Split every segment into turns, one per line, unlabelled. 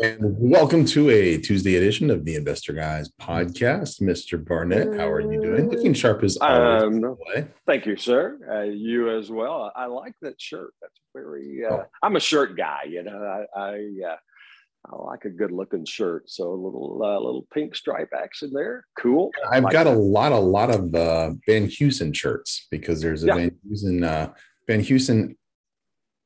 And welcome to a Tuesday edition of the Investor Guys podcast. Mr. Barnett, how are you doing? Looking sharp as always.
Um, thank you, sir. Uh, you as well. I like that shirt. That's very. Uh,
Oh.
I'm a shirt guy. You know, I I, uh, I like a good looking shirt. So a little uh, little pink stripe action there. Cool.
I've
Like
got a lot, a lot of uh, Van Heusen shirts because there's a
Yeah.
Van Heusen, uh, Van Heusen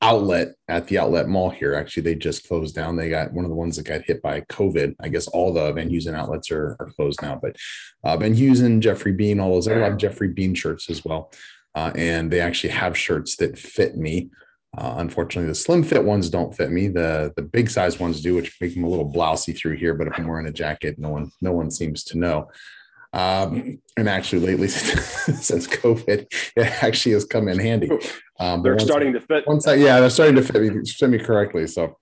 outlet at the outlet mall here. Actually, they just closed down. They got one of the ones that got hit by COVID. I guess all the Van Heusen outlets are, are closed now, but uh, Van Heusen, Geoffrey Beene, all those. Lot of Geoffrey Beene shirts as well. Uh, and they actually have shirts that fit me. Uh, unfortunately, the slim fit ones don't fit me. The the big size ones do, which make them a little blousy through here. But if I'm wearing a jacket, no one no one seems to know. Um, and actually, lately since COVID, it actually has come in handy. Um,
They're starting to fit.
once I, yeah, they're starting to fit me, fit me correctly. So,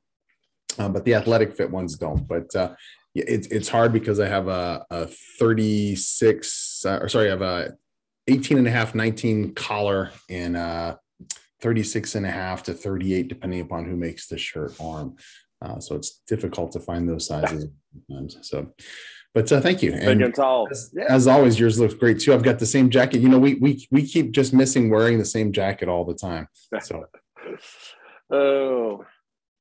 uh, but the athletic fit ones don't. But uh, it's hard because I have a, a 36, uh, or sorry, I have a 18 and a half, 19 collar and uh 36 and a half to 38, depending upon who makes the shirt arm. Uh, so it's difficult to find those sizes sometimes. So, but uh, thank you. And as,
Yeah.
as always, yours looks great too. I've got the same jacket. You know, we we we keep just missing wearing the same jacket all the time. So
Oh,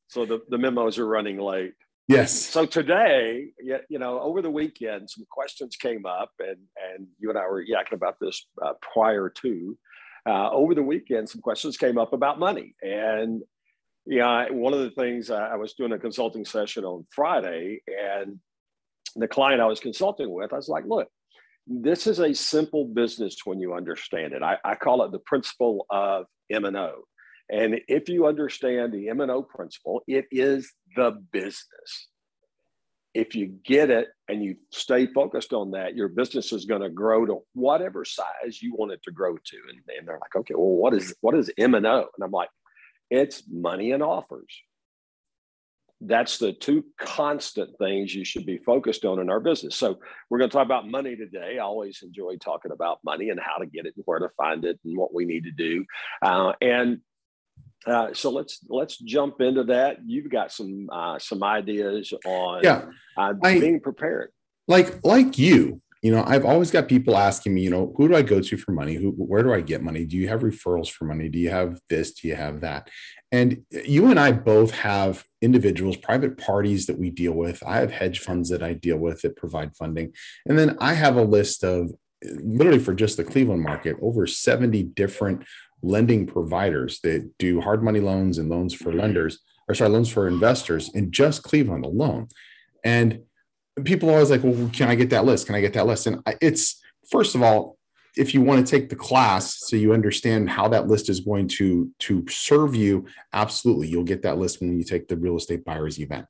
so the, the memos are running late.
yes,
So today, yeah, you know, over the weekend, some questions came up, and and you and I were yakking about this uh, prior to. Uh, over the weekend, some questions came up about money, and yeah, one of the things uh, I was doing a consulting session on Friday, and the client I was consulting with, I was like, look. This is a simple business when you understand it. I, I call it the principle of M and O. And if you understand the M&O principle, it is the business. If you get it and you stay focused on that, your business is going to grow to whatever size you want it to grow to. And, and they're like, okay, well, what is what is M&O? And I'm like, it's money and offers. That's the two constant things you should be focused on in our business. So we're going to talk about money today. I always enjoy talking about money and how to get it and where to find it and what we need to do. Uh, and uh, so let's let's jump into that. You've got some uh, some ideas on
yeah.
uh,
I-
being prepared.
Like like you, you know, I've always got people asking me, you know, who do I go to for money? Who where do I get money? Do you have referrals for money? Do you have this? Do you have that? And you and I both have individuals, private parties that we deal with. I have hedge funds that I deal with that provide funding. And then I have a list of literally for just the Cleveland market, over 70 different lending providers that do hard money loans and loans for mm-hmm. lenders, or sorry, loans for investors in just Cleveland alone. And people are always like, well, can I get that list? Can I get that list? And it's first of all, if you want to take the class so you understand how that list is going to to serve you absolutely you'll get that list when you take the real estate buyers event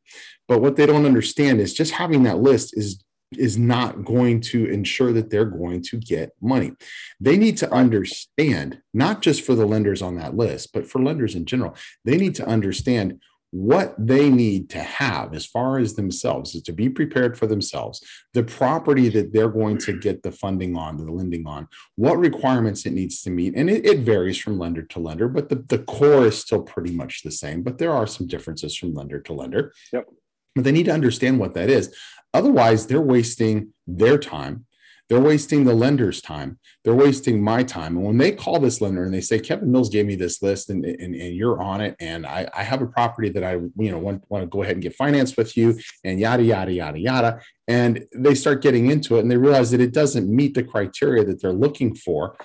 but what they don't understand is just having that list is is not going to ensure that they're going to get money they need to understand not just for the lenders on that list but for lenders in general they need to understand what they need to have as far as themselves is to be prepared for themselves the property that they're going to get the funding on the lending on what requirements it needs to meet. And it, it varies from lender to lender but the, the core is still pretty much the same but there are some differences from lender to lender.
Yep.
but they need to understand what that is. Otherwise they're wasting their time they're wasting the lender's time. They're wasting my time. And when they call this lender and they say kevin mills gave me this list and, and, and you're on it and I, I have a property that i you know want, want to go ahead and get financed with you and yada yada yada yada and they start getting into it and they realize that it doesn't meet the criteria that they're looking for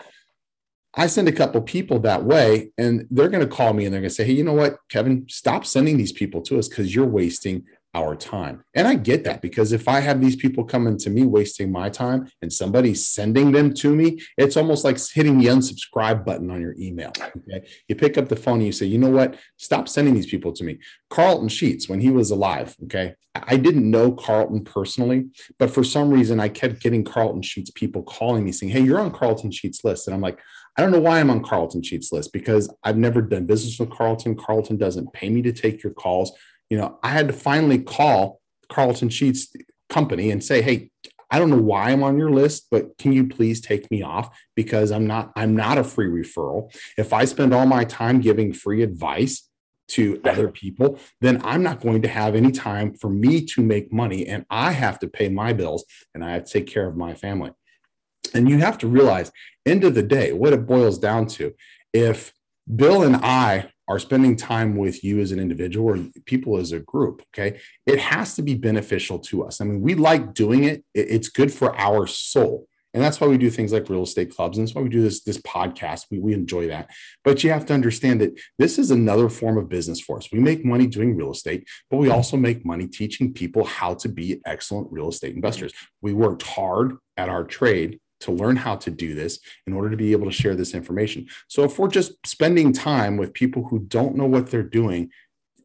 i send a couple people that way and they're going to call me and they're going to say hey you know what? Kevin stop sending these people to us because you're wasting our time. And i get that because if i have these people coming to me wasting my time and somebody's sending them to me it's almost like hitting the unsubscribe button on your email okay? You pick up the phone and you say you know what? Stop sending these people to me. Carleton sheets when he was alive okay? I didn't know carleton personally but for some reason i kept getting carleton sheets people calling me saying hey you're on carleton sheets list. And i'm like I don't know why I'm on Carleton Sheets list because I've never done business with Carleton. Carleton doesn't pay me to take your calls. You know, I had to finally call Carleton Sheets company and say, "Hey, I don't know why I'm on your list, but can you please take me off because I'm not I'm not a free referral. If I spend all my time giving free advice, to other people, then I'm not going to have any time for me to make money and I have to pay my bills and I have to take care of my family. And you have to realize, end of the day, what it boils down to, if Bill and I are spending time with you as an individual or people as a group, okay, it has to be beneficial to us. I mean, we like doing it, it's good for our soul. And that's why we do things like real estate clubs. And that's why we do this, this podcast. We, we enjoy that. But you have to understand that this is another form of business for us. We make money doing real estate, but we also make money teaching people how to be excellent real estate investors. We worked hard at our trade to learn how to do this in order to be able to share this information. So if we're just spending time with people who don't know what they're doing,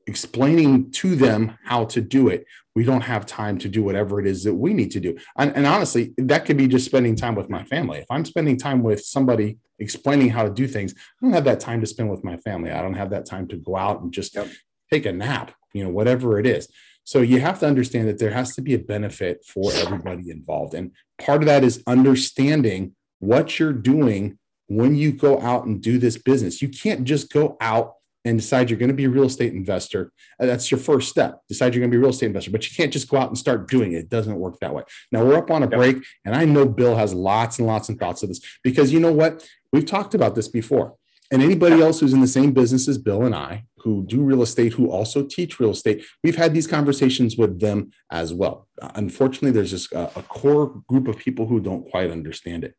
explaining to them how to do it, we don't have time to do whatever it is that we need to do. And, and, honestly, that could be just spending time with my family. If I'm spending time with somebody explaining how to do things, I don't have that time to spend with my family. I don't have that time to go out and just yep. take a nap, you know, whatever it is. So you have to understand that there has to be a benefit for everybody involved. And part of that is understanding what you're doing when you go out and do this business. You can't just go out and decide you're going to be a real estate investor. Uh, that's your first step. Decide you're going to be a real estate investor, but you can't just go out and start doing it. It doesn't work that way. Now we're up on a break, and I know Bill has lots and lots of thoughts of this because you know what? We've talked about this before. And anybody else who's in the same business as Bill and I, who do real estate, who also teach real estate, we've had these conversations with them as well. Unfortunately, there's just a, a core group of people who don't quite understand it.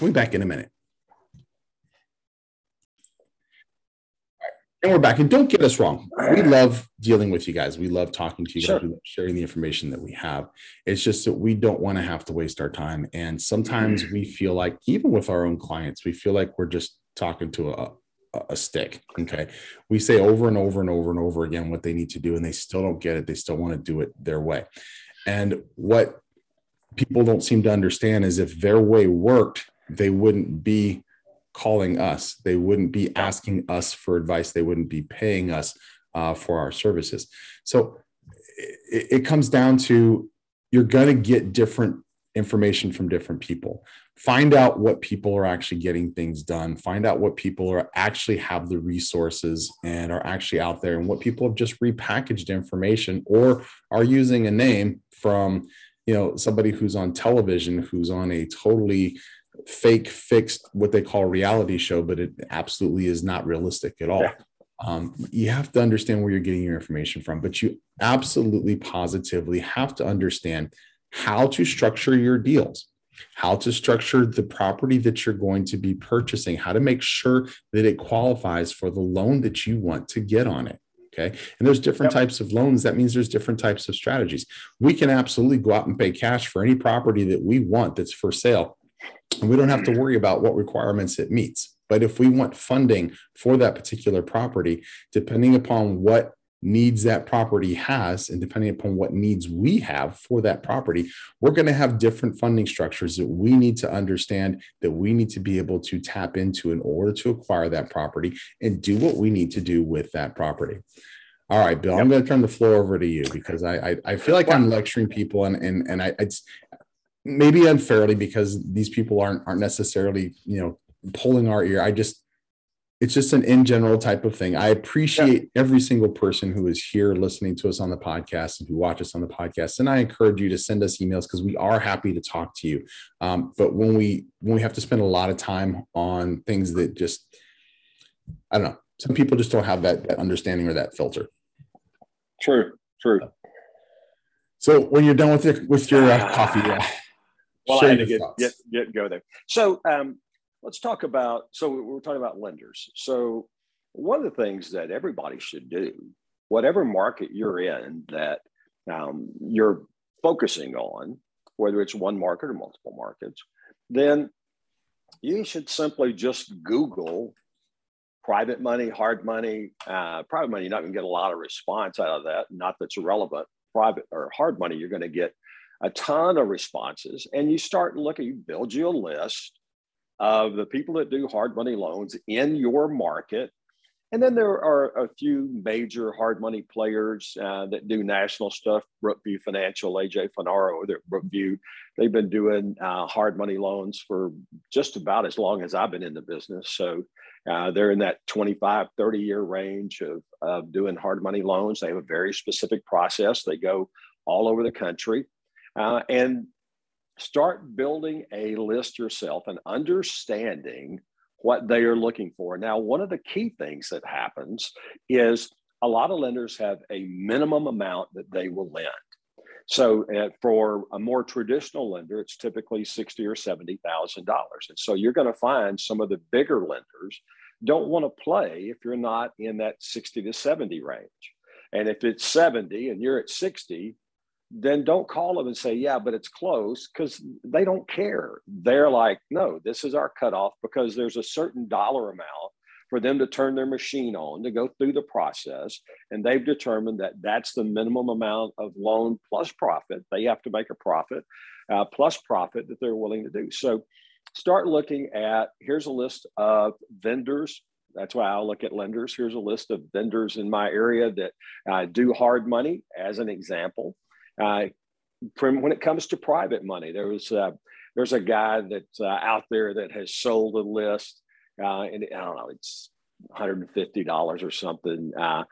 We'll be back in a minute. And we're back. And don't get us wrong. We love dealing with you guys. We love talking to you guys. Sure. We love sharing the information that we have. It's just that we don't want to have to waste our time. And sometimes we feel like, even with our own clients, we feel like we're just talking to a, a stick. Okay. We say over and over and over and over again what they need to do, and they still don't get it. They still want to do it their way. And what people don't seem to understand is if their way worked, they wouldn't be calling us. They wouldn't be asking us for advice. They wouldn't be paying us uh, for our services. So it, it comes down to you're going to get different information from different people. Find out what people are actually getting things done. Find out what people are actually have the resources and are actually out there, and what people have just repackaged information or are using a name from you know somebody who's on television who's on a totally fake fixed what they call reality show but it absolutely is not realistic at all yeah. um, you have to understand where you're getting your information from but you absolutely positively have to understand how to structure your deals how to structure the property that you're going to be purchasing how to make sure that it qualifies for the loan that you want to get on it Okay. And there's different yep. types of loans. That means there's different types of strategies. We can absolutely go out and pay cash for any property that we want that's for sale and we don't have to mm-hmm. worry about what requirements it meets. But if we want funding for that particular property, depending upon what needs that property has and depending upon what needs we have for that property we're going to have different funding structures that we need to understand that we need to be able to tap into in order to acquire that property and do what we need to do with that property all right bill yep. i'm going to turn the floor over to you because i i, I feel like i'm lecturing people and and, and I, it's maybe unfairly because these people aren't aren't necessarily you know pulling our ear. I just it's just an in general type of thing. I appreciate yeah. every single person who is here listening to us on the podcast and who watch us on the podcast. And I encourage you to send us emails because we are happy to talk to you. Um, but when we when we have to spend a lot of time on things that just I don't know, some people just don't have that, that understanding or that filter.
True, true.
So when you're done with your with your uh, coffee, yeah
well, I had to get, get, get, go there. So um, let's talk about. So we're talking about lenders. So one of the things that everybody should do, whatever market you're in that um, you're focusing on, whether it's one market or multiple markets, then you should simply just Google private money, hard money. Uh, private money, you're not going to get a lot of response out of that. Not that's relevant. Private or hard money, you're going to get a ton of responses, and you start looking, you build you a list of the people that do hard money loans in your market. And then there are a few major hard money players uh, that do national stuff. Brookview Financial, AJ Finaro, Brookview, they've been doing uh, hard money loans for just about as long as I've been in the business. So uh, they're in that 25, 30 year range of, of doing hard money loans. They have a very specific process. They go all over the country. Uh, and start building a list yourself and understanding what they are looking for. Now, one of the key things that happens is a lot of lenders have a minimum amount that they will lend. So uh, for a more traditional lender, it's typically sixty or seventy thousand dollars, and so you're going to find some of the bigger lenders don't want to play if you're not in that sixty to seventy range. And if it's seventy and you're at sixty, then don't call them and say, yeah, but it's close because they don't care. They're like, no, this is our cutoff because there's a certain dollar amount for them to turn their machine on to go through the process. And they've determined that that's the minimum amount of loan plus profit. They have to make a profit uh, plus profit that they're willing to do. So start looking at here's a list of vendors. That's why I'll look at lenders. Here's a list of vendors in my area that uh, do hard money, as an example. Uh, from when it comes to private money, there was uh, there's a guy that's uh, out there that has sold a list uh, and I don't know, it's $150 or something. Uh,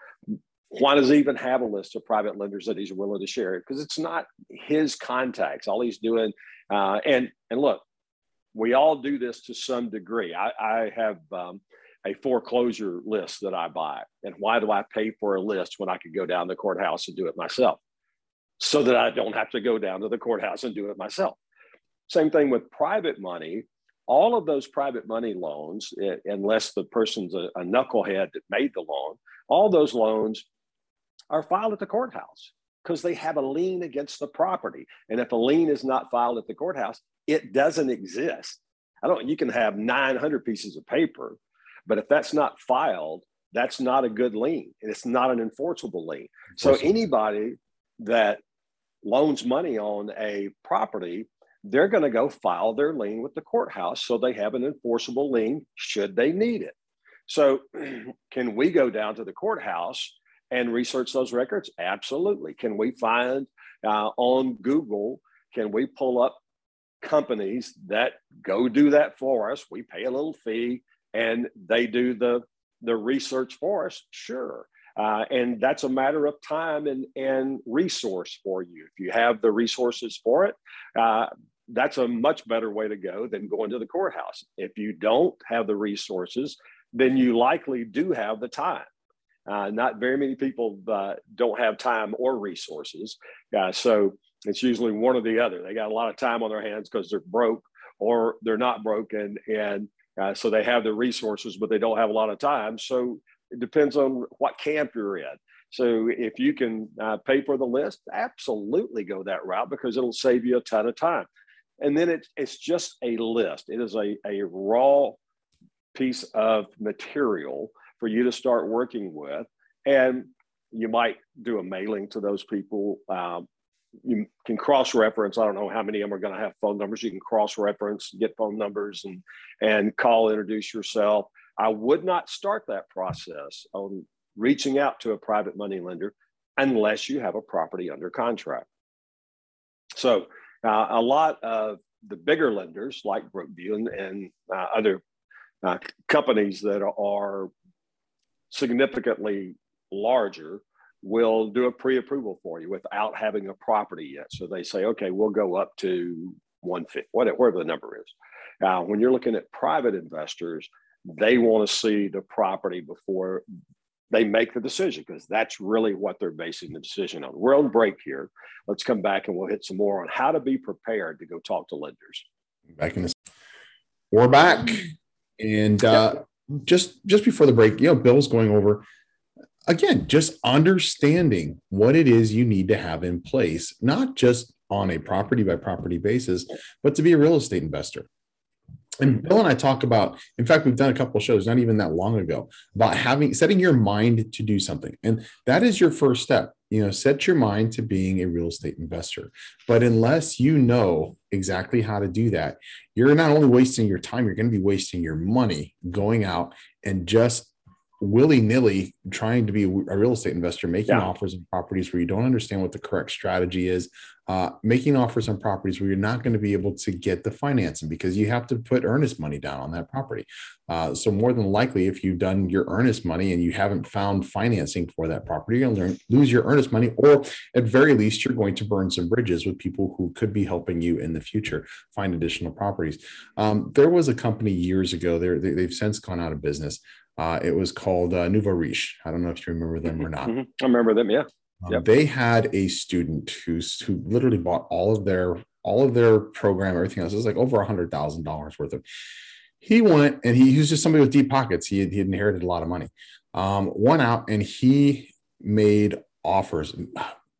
why does he even have a list of private lenders that he's willing to share? Because it's not his contacts. All he's doing, uh, and and look, we all do this to some degree. I, I have um, a foreclosure list that I buy, and why do I pay for a list when I could go down the courthouse and do it myself, so that I don't have to go down to the courthouse and do it myself. Same thing with private money all of those private money loans, eh, unless the person's a, a knucklehead that made the loan, all those loans are filed at the courthouse because they have a lien against the property. And if a lien is not filed at the courthouse, it doesn't exist. I don't, you can have 900 pieces of paper, but if that's not filed, that's not a good lien and it's not an enforceable lien. So anybody that loans money on a property they're going to go file their lien with the courthouse so they have an enforceable lien should they need it. So, can we go down to the courthouse and research those records? Absolutely. Can we find uh, on Google, can we pull up companies that go do that for us? We pay a little fee and they do the, the research for us? Sure. Uh, and that's a matter of time and, and resource for you. If you have the resources for it, uh, that's a much better way to go than going to the courthouse. If you don't have the resources, then you likely do have the time. Uh, not very many people uh, don't have time or resources. Uh, so it's usually one or the other. They got a lot of time on their hands because they're broke or they're not broken. And uh, so they have the resources, but they don't have a lot of time. So it depends on what camp you're in. So if you can uh, pay for the list, absolutely go that route because it'll save you a ton of time and then it, it's just a list. It is a, a raw piece of material for you to start working with. And you might do a mailing to those people. Um, you can cross reference. I don't know how many of them are going to have phone numbers. You can cross reference, get phone numbers, and and call, introduce yourself. I would not start that process on reaching out to a private money lender unless you have a property under contract. So uh, a lot of the bigger lenders like Brookview and, and uh, other uh, companies that are significantly larger will do a pre-approval for you without having a property yet. So they say, okay, we'll go up to 150, whatever the number is. Now, when you're looking at private investors, they want to see the property before they make the decision because that's really what they're basing the decision on. We're on break here. Let's come back and we'll hit some more on how to be prepared to go talk to lenders.
Back in this, we're back, and uh, just just before the break, you know, Bill's going over again, just understanding what it is you need to have in place, not just on a property by property basis, but to be a real estate investor and Bill and I talk about, in fact, we've done a couple shows not even that long ago about having setting your mind to do something. And that is your first step. You know, set your mind to being a real estate investor. But unless you know exactly how to do that, you're not only wasting your time, you're going to be wasting your money going out and just willy nilly trying to be a real estate investor, making
Yeah.
offers on properties where you don't understand what the correct strategy is, uh, making offers on properties where you're not going to be able to get the financing because you have to put earnest money down on that property. Uh, so more than likely, if you've done your earnest money and you haven't found financing for that property, you're going to lose your earnest money, or at very least, you're going to burn some bridges with people who could be helping you in the future find additional properties. Um, there was a company years ago. They're, they've since gone out of business. Uh, it was called uh, Nouveau Riche. I don't know if you remember them or not.
Mhm. I remember them. Yeah.
Um,
Yep.
They had a student who's who literally bought all of their all of their program, everything else. It was like over a hundred thousand dollars worth of. He went and he, he was just somebody with deep pockets. He had, he had inherited a lot of money. Um, went out and he made offers,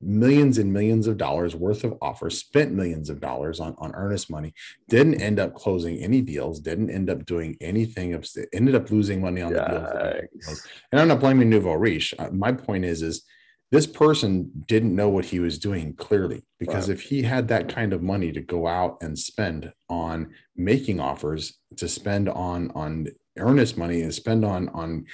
millions and millions of dollars worth of offers, spent millions of dollars on, on earnest money, didn't end up closing any deals, didn't end up doing anything of ended up losing money on the deals. that he
Yikes.
closed. And I'm not blaming Nouveau Riche. Uh, my point is, is this person didn't know what he was doing clearly because
Right.
if he had that kind of money to go out and spend on making offers, to spend on on earnest money and spend on on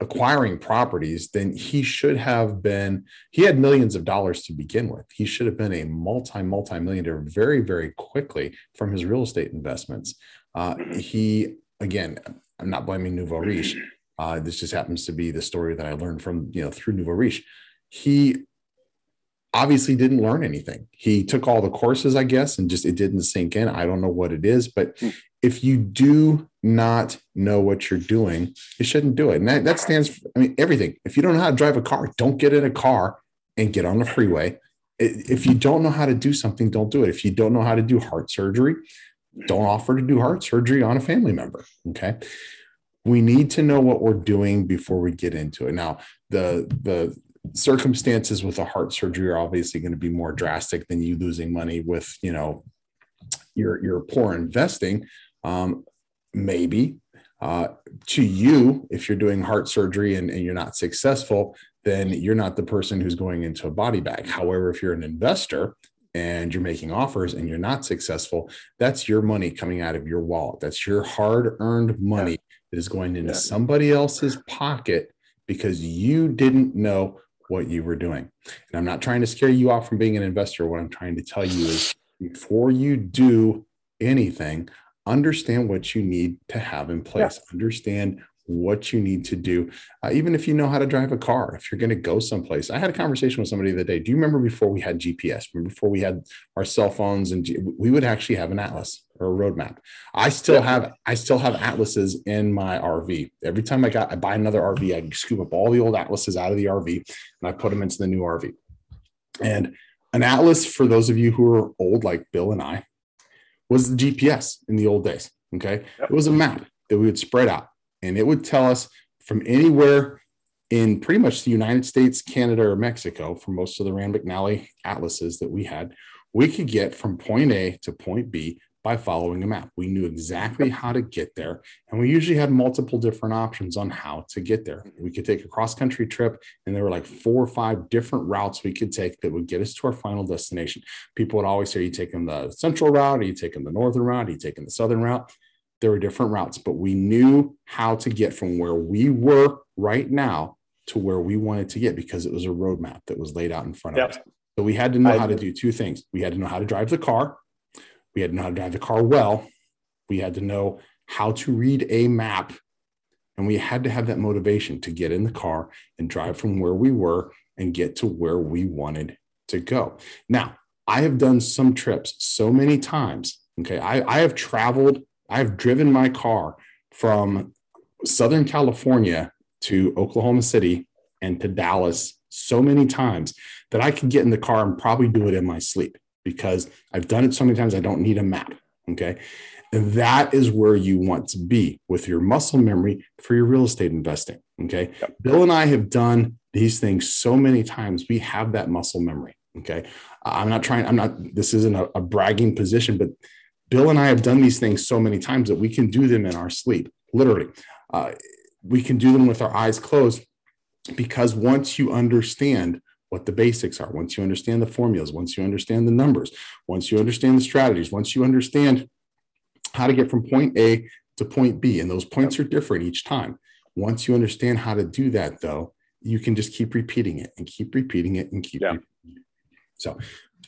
acquiring properties, then he should have been, he had millions of dollars to begin with. He should have been a multi, multi millionaire very, very quickly from his real estate investments. Uh, he, again, I'm not blaming Nouveau Riche. Uh, this just happens to be the story that I learned from, you know, through Nouveau Riche. He obviously didn't learn anything. He took all the courses, I guess, and just it didn't sink in. I don't know what it is, but
Hmm.
If you do not know what you're doing, you shouldn't do it. And that, that stands for, I mean, everything. If you don't know how to drive a car, don't get in a car and get on the freeway. If you don't know how to do something, don't do it. If you don't know how to do heart surgery, don't offer to do heart surgery on a family member. Okay. We need to know what we're doing before we get into it. Now, the the circumstances with a heart surgery are obviously going to be more drastic than you losing money with, you know, your your poor investing. Um, maybe uh, to you, if you're doing heart surgery and, and you're not successful, then you're not the person who's going into a body bag. However, if you're an investor and you're making offers and you're not successful, that's your money coming out of your wallet. That's your hard earned money that is going into
Yeah.
somebody else's pocket because you didn't know what you were doing. And I'm not trying to scare you off from being an investor. What I'm trying to tell you is before you do anything, understand what you need to have in place. Understand what you need to do, uh, even if you know how to drive a car. If you're going to go someplace, I had a conversation with somebody the other day. Do you remember before we had GPS? Before we had our cell phones, and G- we would actually have an atlas or a roadmap. I still
Yeah.
have I still have atlases in my RV. Every time I got I buy another RV, I scoop up all the old atlases out of the RV and I put them into the new RV. And an atlas, for those of you who are old, like Bill and I, was the GPS in the old days. Okay.
Yep.
It was a map that we would spread out and it would tell us from anywhere in pretty much the United States, Canada, or Mexico, for most of the Rand McNally atlases that we had, we could get from point A to point B by following a map. We knew exactly how to get there. And we usually had multiple different options on how to get there. Mm-hmm. We could take a cross country trip, and there were like four or five different routes we could take that would get us to our final destination. People would always say, you taking the central route, are you taking the northern route, are you taking the southern route? There were different routes, but we knew how to get from where we were right now to where we wanted to get because it was a roadmap that was laid out in front of
Yep.
us. So we had to know
I-
how to do two things. We had to know how to drive the car. We had to know how to drive the car well. We had to know how to read a map. And we had to have that motivation to get in the car and drive from where we were and get to where we wanted to go. Now, I have done some trips so many times. Okay. I, I have traveled, I have driven my car from Southern California to Oklahoma City and to Dallas so many times that I could get in the car and probably do it in my sleep because I've done it so many times I don't need a map. Okay. And that is where you want to be with your muscle memory for your real estate investing. Okay.
Yep.
Bill and I have done these things so many times. We have that muscle memory. Okay. I'm not trying, I'm not, this isn't a, a bragging position, but Bill and I have done these things so many times that we can do them in our sleep, literally. Uh, we can do them with our eyes closed because once you understand what the basics are, once you understand the formulas, once you understand the numbers, once you understand the strategies, once you understand how to get from point A to point B, and those points are different each time. Once you understand how to do that, though, you can just keep repeating it and keep repeating it and keep yeah. So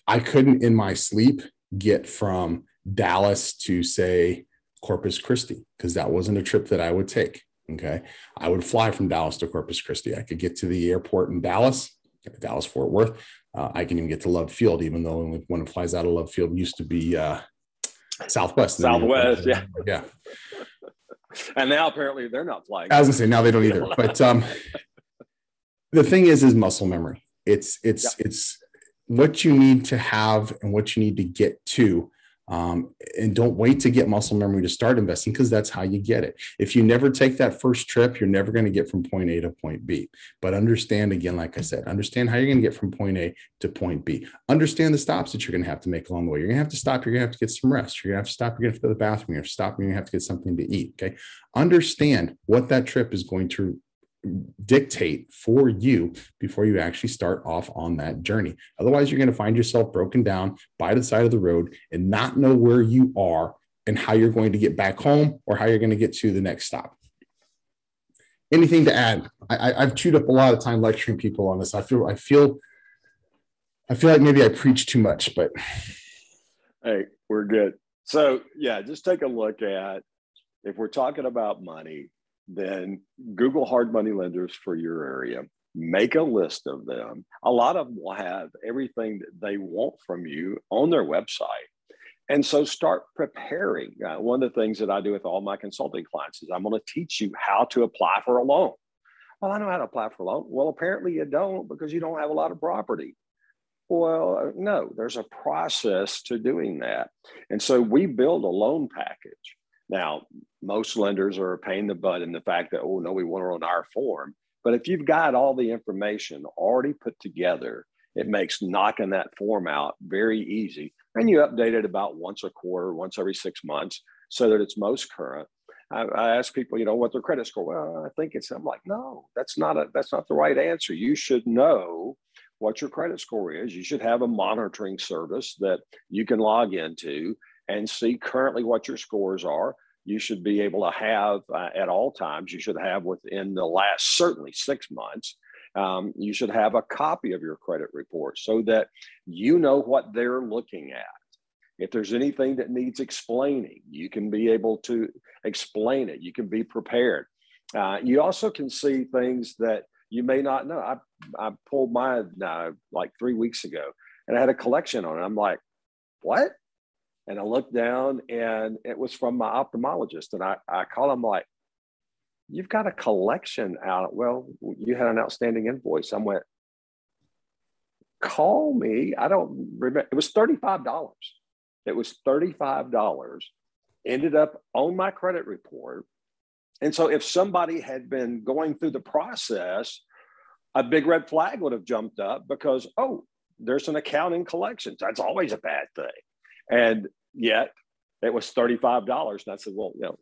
I couldn't in my sleep get from Dallas to say Corpus Christi because that wasn't a trip that I would take. Okay. I would fly from Dallas to Corpus Christi. I could get to the airport in Dallas, Dallas Fort Worth. Uh, I can even get to Love Field, even though when it flies out of Love Field used to be uh, Southwest.
Southwest, yeah.
Yeah.
And now apparently they're not flying.
I was gonna say now they don't either. But um, the thing is, is muscle memory. It's it's yeah. it's what you need to have and what you need to get to um, and don't wait to get muscle memory to start investing because that's how you get it. If you never take that first trip, you're never going to get from point A to point B. But understand again, like I said, understand how you're going to get from point A to point B. Understand the stops that you're going to have to make along the way. You're going to have to stop. You're going to have to get some rest. You're going to have to stop. You're going to have to go to the bathroom. You're going to stop. You're going to have to get something to eat. Okay. Understand what that trip is going to dictate for you before you actually start off on that journey. Otherwise, you're going to find yourself broken down by the side of the road and not know where you are and how you're going to get back home or how you're going to get to the next stop. Anything to add? I, have chewed up a lot of time lecturing people on this. I feel I feel I feel like maybe I preach too much, but
hey, we're good. So yeah, just take a look at if we're talking about money, then Google hard money lenders for your area. Make a list of them. A lot of them will have everything that they want from you on their website. And so start preparing. Uh, one of the things that I do with all my consulting clients is I'm going to teach you how to apply for a loan. Well, I know how to apply for a loan. Well, apparently you don't because you don't have a lot of property. Well, uh, no, there's a process to doing that. And so we build a loan package. Now, most lenders are a pain in the butt in the fact that, oh, no, we want it on our form. But if you've got all the information already put together, it makes knocking that form out very easy. And you update it about once a quarter, once every six months, so that it's most current. I, I ask people, you know, what their credit score. Well, I think it's. I'm like, no, that's not a. That's not the right answer. You should know what your credit score is. You should have a monitoring service that you can log into and see currently what your scores are. You should be able to have uh, at all times, you should have within the last certainly six months, um, you should have a copy of your credit report so that you know what they're looking at. If there's anything that needs explaining, you can be able to explain it. You can be prepared. Uh, you also can see things that you may not know. I, I pulled mine uh, like three weeks ago and I had a collection on it. I'm like, what? And I looked down and it was from my ophthalmologist. And I, I call him like, you've got a collection out. Well, you had an outstanding invoice. I went, call me. I don't remember. It was $35. It was $35. Ended up on my credit report. And so if somebody had been going through the process, a big red flag would have jumped up because, oh, there's an account in collections. That's always a bad thing. And yet it was $35. And I said, well, you know,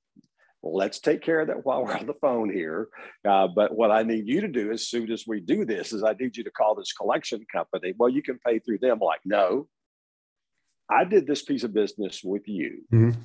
well, let's take care of that while we're on the phone here. Uh, but what I need you to do as soon as we do this is I need you to call this collection company. Well, you can pay through them. Like, no, I did this piece of business with you. Mm-hmm.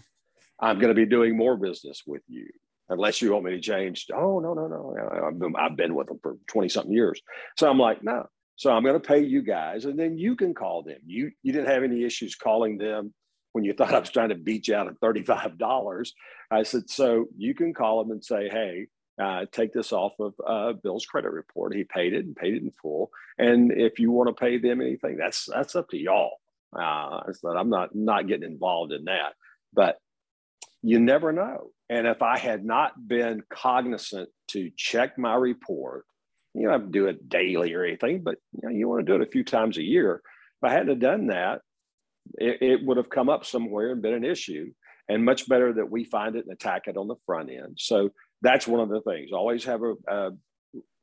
I'm going to be doing more business with you unless you want me to change. Oh, no, no, no. I've been, I've been with them for 20 something years. So I'm like, no. So I'm going to pay you guys and then you can call them. You, you didn't have any issues calling them when you thought I was trying to beat you out of $35. I said, so you can call him and say, hey, uh, take this off of uh, Bill's credit report. He paid it and paid it in full. And if you want to pay them anything, that's that's up to y'all. Uh, I said, I'm not not getting involved in that. But you never know. And if I had not been cognizant to check my report, you don't have to do it daily or anything, but you, know, you want to do it a few times a year. If I hadn't done that, it, it would have come up somewhere and been an issue. And much better that we find it and attack it on the front end. So that's one of the things. Always have a, a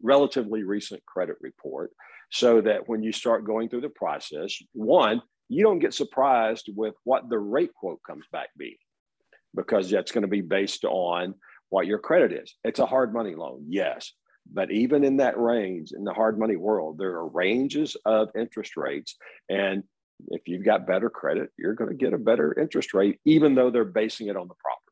relatively recent credit report so that when you start going through the process, one, you don't get surprised with what the rate quote comes back being because that's going to be based on what your credit is. It's a hard money loan, yes. But even in that range, in the hard money world, there are ranges of interest rates. And if you've got better credit, you're going to get a better interest rate, even though they're basing it on the property.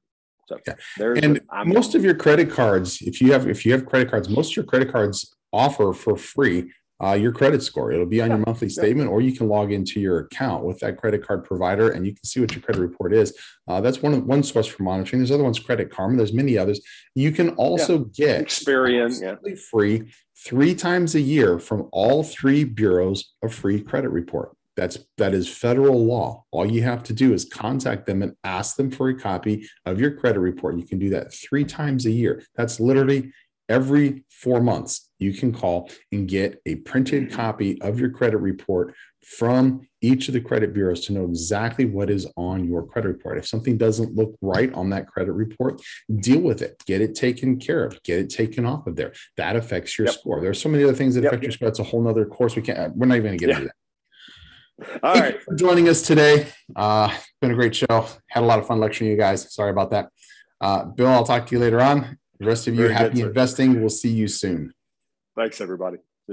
So
yeah. and most of your credit cards, if you have if you have credit cards, most of your credit cards offer for free uh, your credit score. It'll be on yeah. your monthly statement, yeah. or you can log into your account with that credit card provider, and you can see what your credit report is. Uh, that's one one source for monitoring. There's other ones, Credit Karma. There's many others. You can also get
Experian, yeah.
free three times a year from all three bureaus a free credit report. That's that is federal law. All you have to do is contact them and ask them for a copy of your credit report. You can do that three times a year. That's literally every four months. You can call and get a printed copy of your credit report from each of the credit bureaus to know exactly what is on your credit report. If something doesn't look right on that credit report, deal with it, get it taken care of, get it taken off of there. That affects your yep. score. There are so many other things that yep. affect your score. That's a whole nother course. We can't, we're not even going to get yeah. into that. All Thank right. for joining us today. Uh, been a great show. Had a lot of fun lecturing you guys. Sorry about that. Uh, Bill, I'll talk to you later on. The rest of you, Very happy good, investing. We'll see you soon.
Thanks, everybody.